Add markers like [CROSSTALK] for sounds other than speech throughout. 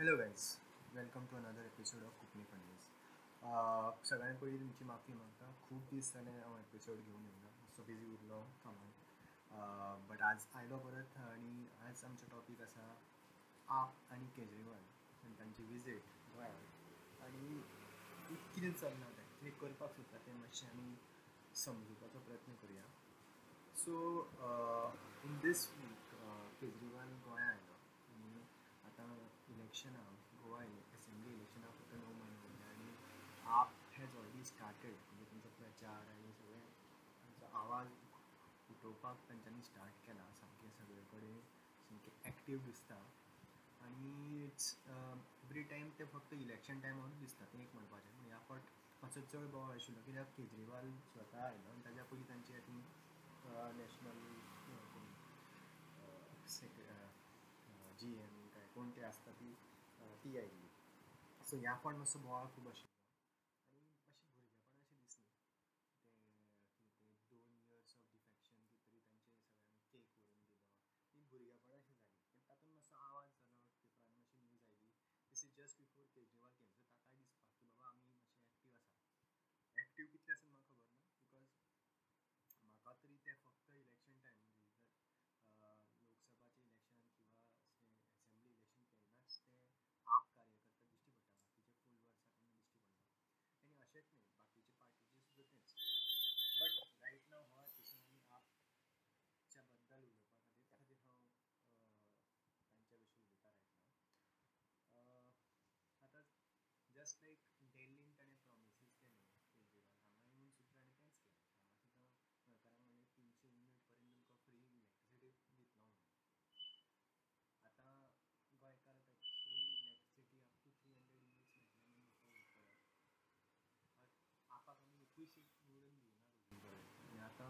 Hello guys welcome to another episode of Konkani fundies सगळ्यां पयलीं तुमची माफी मागता. खूब दीस जाले हांव एपिसोड घेवन येवना मातसो बिजी उरलो कामान बट uh, आज आयलो परत आनी आज आमचो टॉपीक आसा आप आनी केजरीवाल आनी तांची विजीट गोंयांत आनी कितें चलना तें कितें करपाक सोदता तें मातशें आमी समजुपाचो प्रयत्न करुया. सो इन दीस वीक केजरीवाल गोंयांत इलेक्शनां गोवा एसेंब्ली इलेक्शनां फक्त णव म्हयने उरले आनी आप हॅज ऑलरेडी स्टार्टेड म्हणजे तांचो प्रचार आनी सगळें तांचो आवाज़ उठोवपाक तांच्यांनी स्टार्ट केला सामकें सगळे कडेन सामकें एक्टीव दिसता आनी इट्स एवरी टायम ते फक्त इलेक्शन टायमारूच दिसता तें एक म्हणपाचें पूण ह्या फावट मातसो चड बोवाळ आशिल्लो कित्याक केजरीवाल स्वता आयलो आनी ताज्या पयलीं तांची I think national G M कोण ते आसता ती ती आयिल्ली सो ह्या फावट मातसो बोवाळ खूब आशिल्लो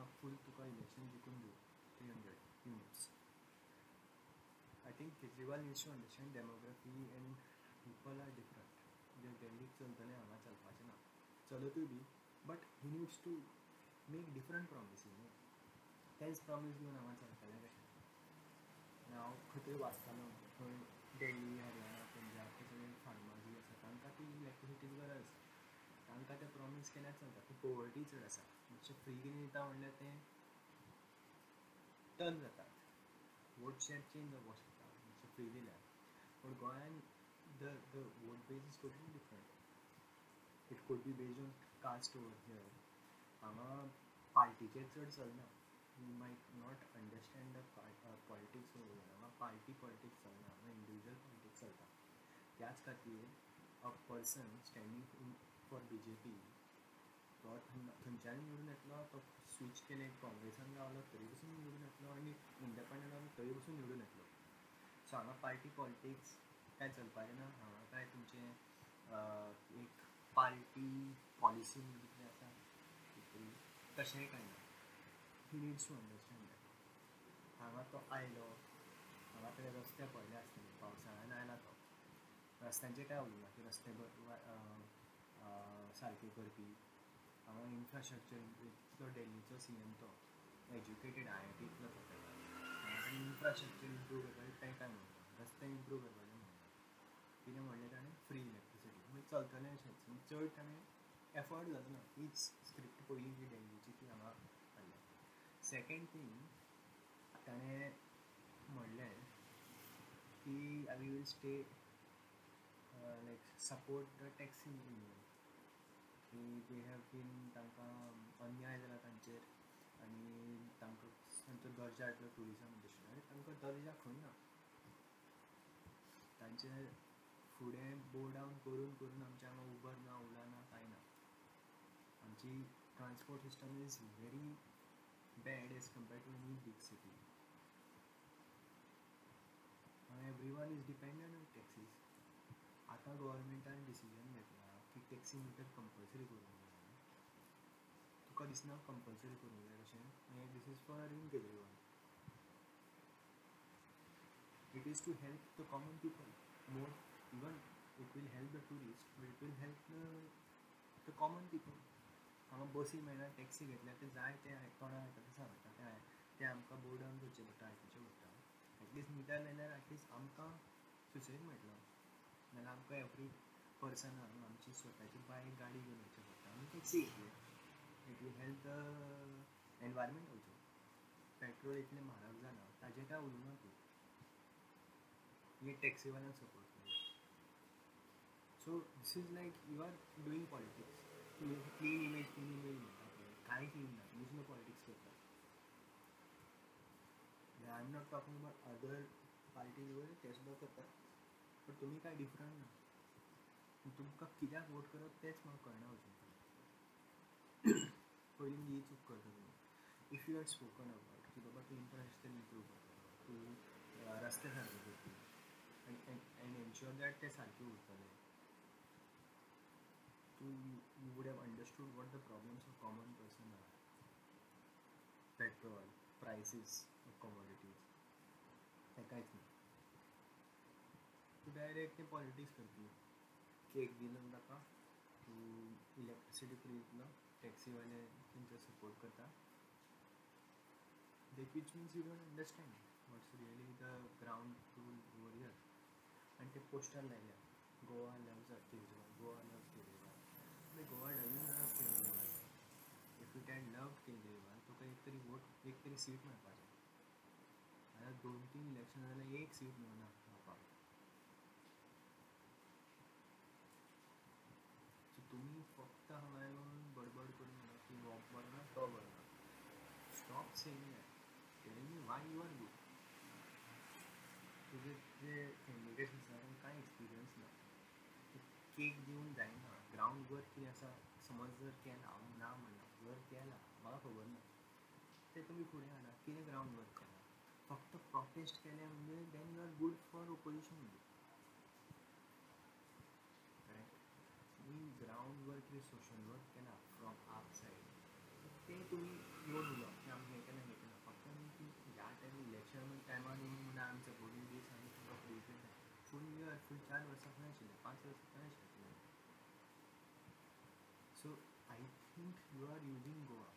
आतां फूल तुका इलेक्शन जिखून दिवं three hundred units I think Kejriwal needs to understand demography and people are different म्हणजे दिल्लीक चलतलें हांगा चलपाचें ना चलतूय B but he needs to make different promises न्ही तेंच प्रॉमीस घेवन हांगा चलतलें कशें हांव खंय वाचतालो खंय डेल्ली हरयाणा, पंजाब सगळे फार्मर्स बी आसा तांकां ती इलेक्ट्रिसिटीची गरज तांकां तें प्रॉमीस केल्यार चलता ती पोवर्टी चड आसा दिता म्हणल्यार तें टर्न जातात वोट शेअर चेंज जावपाक शकता फ्री दिल्यार पूण गोंयान the the vote base is totally different it could be base on caste over here हांगा पार्टीचेर चड चलना you might not understand the politics हांगा पार्टी पॉलिटिक्स चलना हांगा इंडिविज्युअल पॉलिटिक्स चलता त्याच खातीर a person standing for B J P तो थंयच्यान निवडून येतलो तो स्विच केले काँग्रेसान गावलो तरी पसून निवडून येतलो आनी इंडिपेंडंट गावलो तरी पसून निवडून येतलो. सो हांगा पार्टी पॉलिटिक्स काय चलपाचें ना? हांगा काय तुमचें एक पार्टी पॉलिसी कितें आसा तशेंय कांय ना he needs to understand that हांगा तो आयलो. हांगा ते रस्ते पडले आसतले पावसाळ्यान आयला तो. रस्त्यांचेर काय उलयना की रस्ते सारके करपी हांगा इन्फ्रास्ट्रक्चर इतलो डेल्लीचो सी एम तो एज्युकेटेड आय आय टींतलो तो हांगा इन्फ्रास्ट्रक्चर इम्प्रूव करपाचें काय म्हणटा रस्ते इम्प्रूव करपाचें म्हणटा कितें म्हणलें ताणें फ्री इलेक्ट्रिसिटी म्हणजे चलतलें अशेंच चड ताणें एफर्ट जालो ना हीच स्क्रिप्ट पयली जी डेल्लीची ती हांगा हाडल्या सेकेंड थींग ताणें म्हणलें की I will stay like support the taxi union की दे हॅव बीन तांकां अन्याय जाला तांचेर आनी तांकां तांचो दर्जा येतलो ट्युरिजम इंडस्ट्री आनी तांकां दर्जा खंय ना? तांचे फुडें बो करून करून हांगा उबर ना ओला ना कांय ना. आमची transport system is very bad as compared to any big city every one is dependent on taxis आतां गोवोरमेंटान डिसिजन घेतला. की टॅक्सी मिटर कंपल्सरी करूंक जाय तुका दिसना कंपल्सरी करूंक जाय हें this is for Arvind Kejriwal it is to help the common people more even it will help the tourist but it will help the, the हांगा बसी मेळना टॅक्सी घेतल्या ते जाय ते येता ते ते ते आमकां बोर्ड करचें पडटा आयकुचें पडटा एटलिस्ट लायल्यार एटलिस्ट आमकां सुसेग मेळटलो नाल्यार आमकां एवरी पर्सनाक आमची स्वताची बायक गाडी घेवन वयचें पडटा आमी टॅक्सी घेतले. It will help the environment also petrol इतलें म्हारग जालां ताजें कांय उलोवना तूं? हे टॅक्सीवाल्यांक सपोर्ट कर so this is like you are doing politics clean image clean image म्हणटा पळय कांय क्लीन ना नुसतें पॉलिटिक्स करता. I am not talking about other parties वयर ते सुद्दां करतात. बट तुमी कांय डिफरंट ना? तुमकां कित्याक वोट करप तेंच म्हाका कळना [CLEARS THROAT] पयलीं ही चूक करता तुमी if you had spoken about की बाबा तूं इन्फ्रास्ट्रक्चर इम्प्रूव करता तूं रस्ते सारके एंड एन्श्योर दॅट ते सारके उरतले. तूं you would have understood what the problems of common person are petrol prices of commodities हें कांयच ना तूं डायरेक्ट तें पॉलिटिक्स करतली केक दिलो ताका तूं इलेक्ट्रिसिटी फ्री दितलो टॅक्सीवाले तेंचो सपोर्ट करता that which means you don't understand what's really the ground rule over here आनी ते पोस्टर लायल्या Goa loves Kejriwal Goa loves Kejriwal Goa doesn't love Kejriwal if you can love Kejriwal तुका एक तरी vote एक तरी seat मेळपाचें आतां दोन तीन इलेक्शन जाल्यार एक सीट मेळना म्हाका सो तुमी फक्त हांगा येवन बडबड करून म्हणा की हो। बरो ना तो बरो ना stop saying that telling me why you are good तुजे जे आसा कांय एक्सपिरियन्स ना। केक दिवन जायना ग्रावंड वर्क कितें आसा समज जर हांव ना म्हणना जर म्हाका खबर ना ते तुमी फुडें हाडा कितें ग्रावंड फक्त प्रोटेस्ट केले म्हणजे then you are good for opposition तुमी ग्रावंड वर्क कितें सोशल वर्क केला फ्रॉम आप सायड ते तुमी येवन उलोवप की आमी हें केलें, हें केलां. फक्त न्ही की ह्या टायम इलेक्शन टायमार येवन म्हणून आमी सपोर्टींग दीस आमी तुका फूल फूल इयर फूल चार वर्सां खंय आशिल्ले पाँच वर्सां खंय आशिल्ले so I think you are using Goa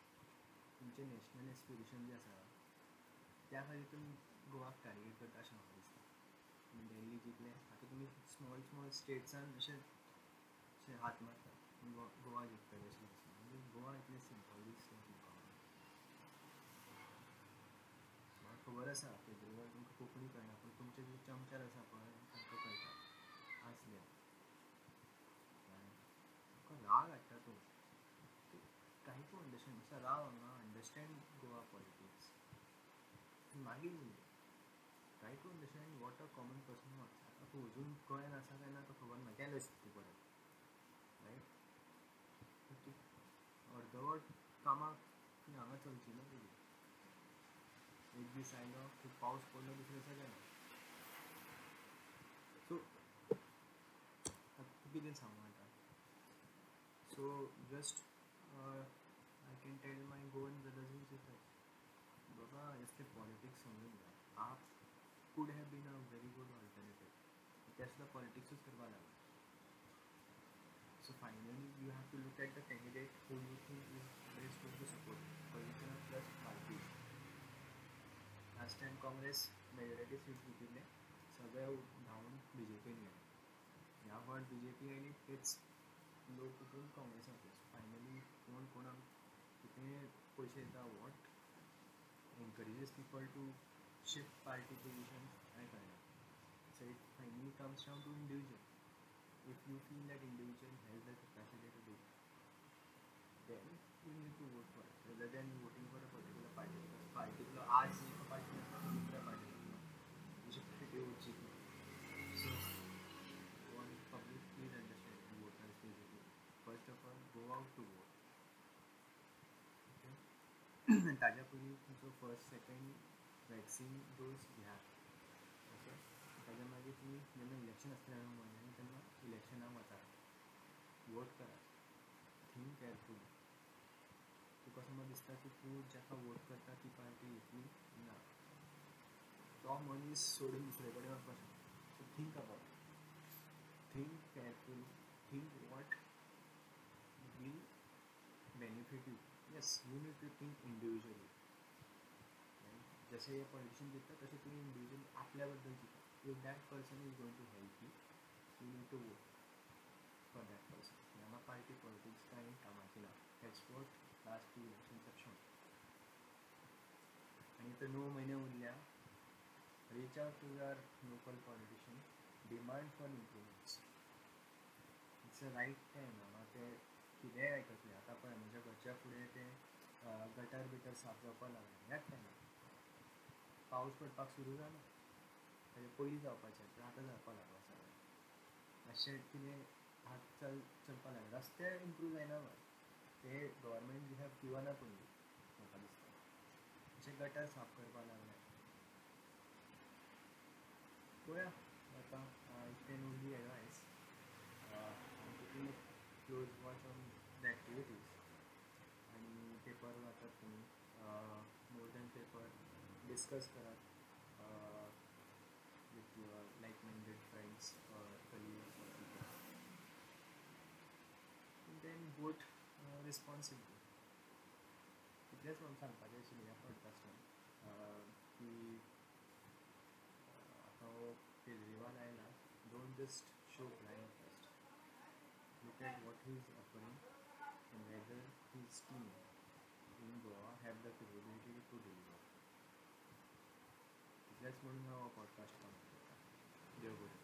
तुमचें नॅशनल एस्पिरेशन जें आसा त्या खातीर तुमी टार्गेट करता अशें म्हाका दिल्ली जितलें आतां तुमी स्मॉल स्मॉल स्टेट्सान अशें अशें हात मारता गोवा अशें गोवा खबर आसा केजरीवाल तुमकां कोंकणी कळना पूण तुमचे जे चमचार आसा पळय तांकां कळटा आसले तुका राग हाडटा तूं काही अंडरस्टँड राव हांगा अंडरस्टँड गोवा पॉलिटिक्स मागीर try understand what a common person what's आतां आसा काय ना तो खबर ना परत रायट तूं अर्दवट कामाक ना एक दीस आयलो की पावस पडलो दुसरे so so just I can tell my Goan brothers in sisters बाबा असले पॉलिटिक्स समजून घ्या AAP been a good so finally you have to look at the candidate who you think is best going to support political plus party last time Congress majority seat जिखिल्ले सगळे धांवून B J पीन गेले ह्या फावट B J P oily तेच लोक उठून काँग्रेसाक finally कोण कोणाक कितें पयशे दिता what encourages people to shift party positions I kind of. So it finally comes down to individual. If you feel that individual has the capacity to do, then you need to vote for it rather than voting for a particular party. Because particular आज एक party नसता तो दुसऱ्या party You should pretty would So one public please understand the voters basically. First of all, go out to vote. Okay. पयलीं तुमचो first second vaccine डोस घ्या ताज्या मागीर तुमी जेन्ना इलेक्शन आसतलें न्हू म्हयन्यानी तेन्ना इलेक्शनाक वोट करात थिंक तुका समज दिसता की तूं वोट करता ती पार्टी येतली ना। तो मनीस सोडून दुसरे कडेन वचपाक शकता so think about think careful think what will benefit you yes, you need to think individually जसे पॉलिटिशियन चिंतता तसे तुम्ही आपल्याबद्दल चिंता if that person is going to help you you need to vote for that person हांगा party politics कांय कामाची ना that's what last two elections have shown आनी आतां णव म्हयने उरल्या reach out to your local politician, demand for improvements. It's a right time. हांगा ते कितेंय आयकतले आतां पळय म्हज्या घरच्या फुडें ते गटर बिटर साफ़ जावपाक लागले ह्याच टायमार पावस पडपाक सुरू जाला ताचे पयलीं जावपाचें पूण आतां जावपाक लागला सगळें मातशें कितें हात चल चलपाक लागले. रस्ते इम्प्रूव जायना ते government be have given up म्हाका दिसता अशे गटर साफ करपाक लागले. पळोवया आतां इतलें only advice close watch on the activities आनी पेपर वाचत तुमी मोर दॅन पेपर डिस्कस करात Uh, like-minded friends or colleagues or people. And then vote uh, responsibly. Just one some suggestion here for customer. Uh, the uh, how Kejriwal and don't just show blind trust. Look at what he's offering and whether his team in Goa have the capability to deliver. That's one of our podcast. Podcast काम करता देव बरें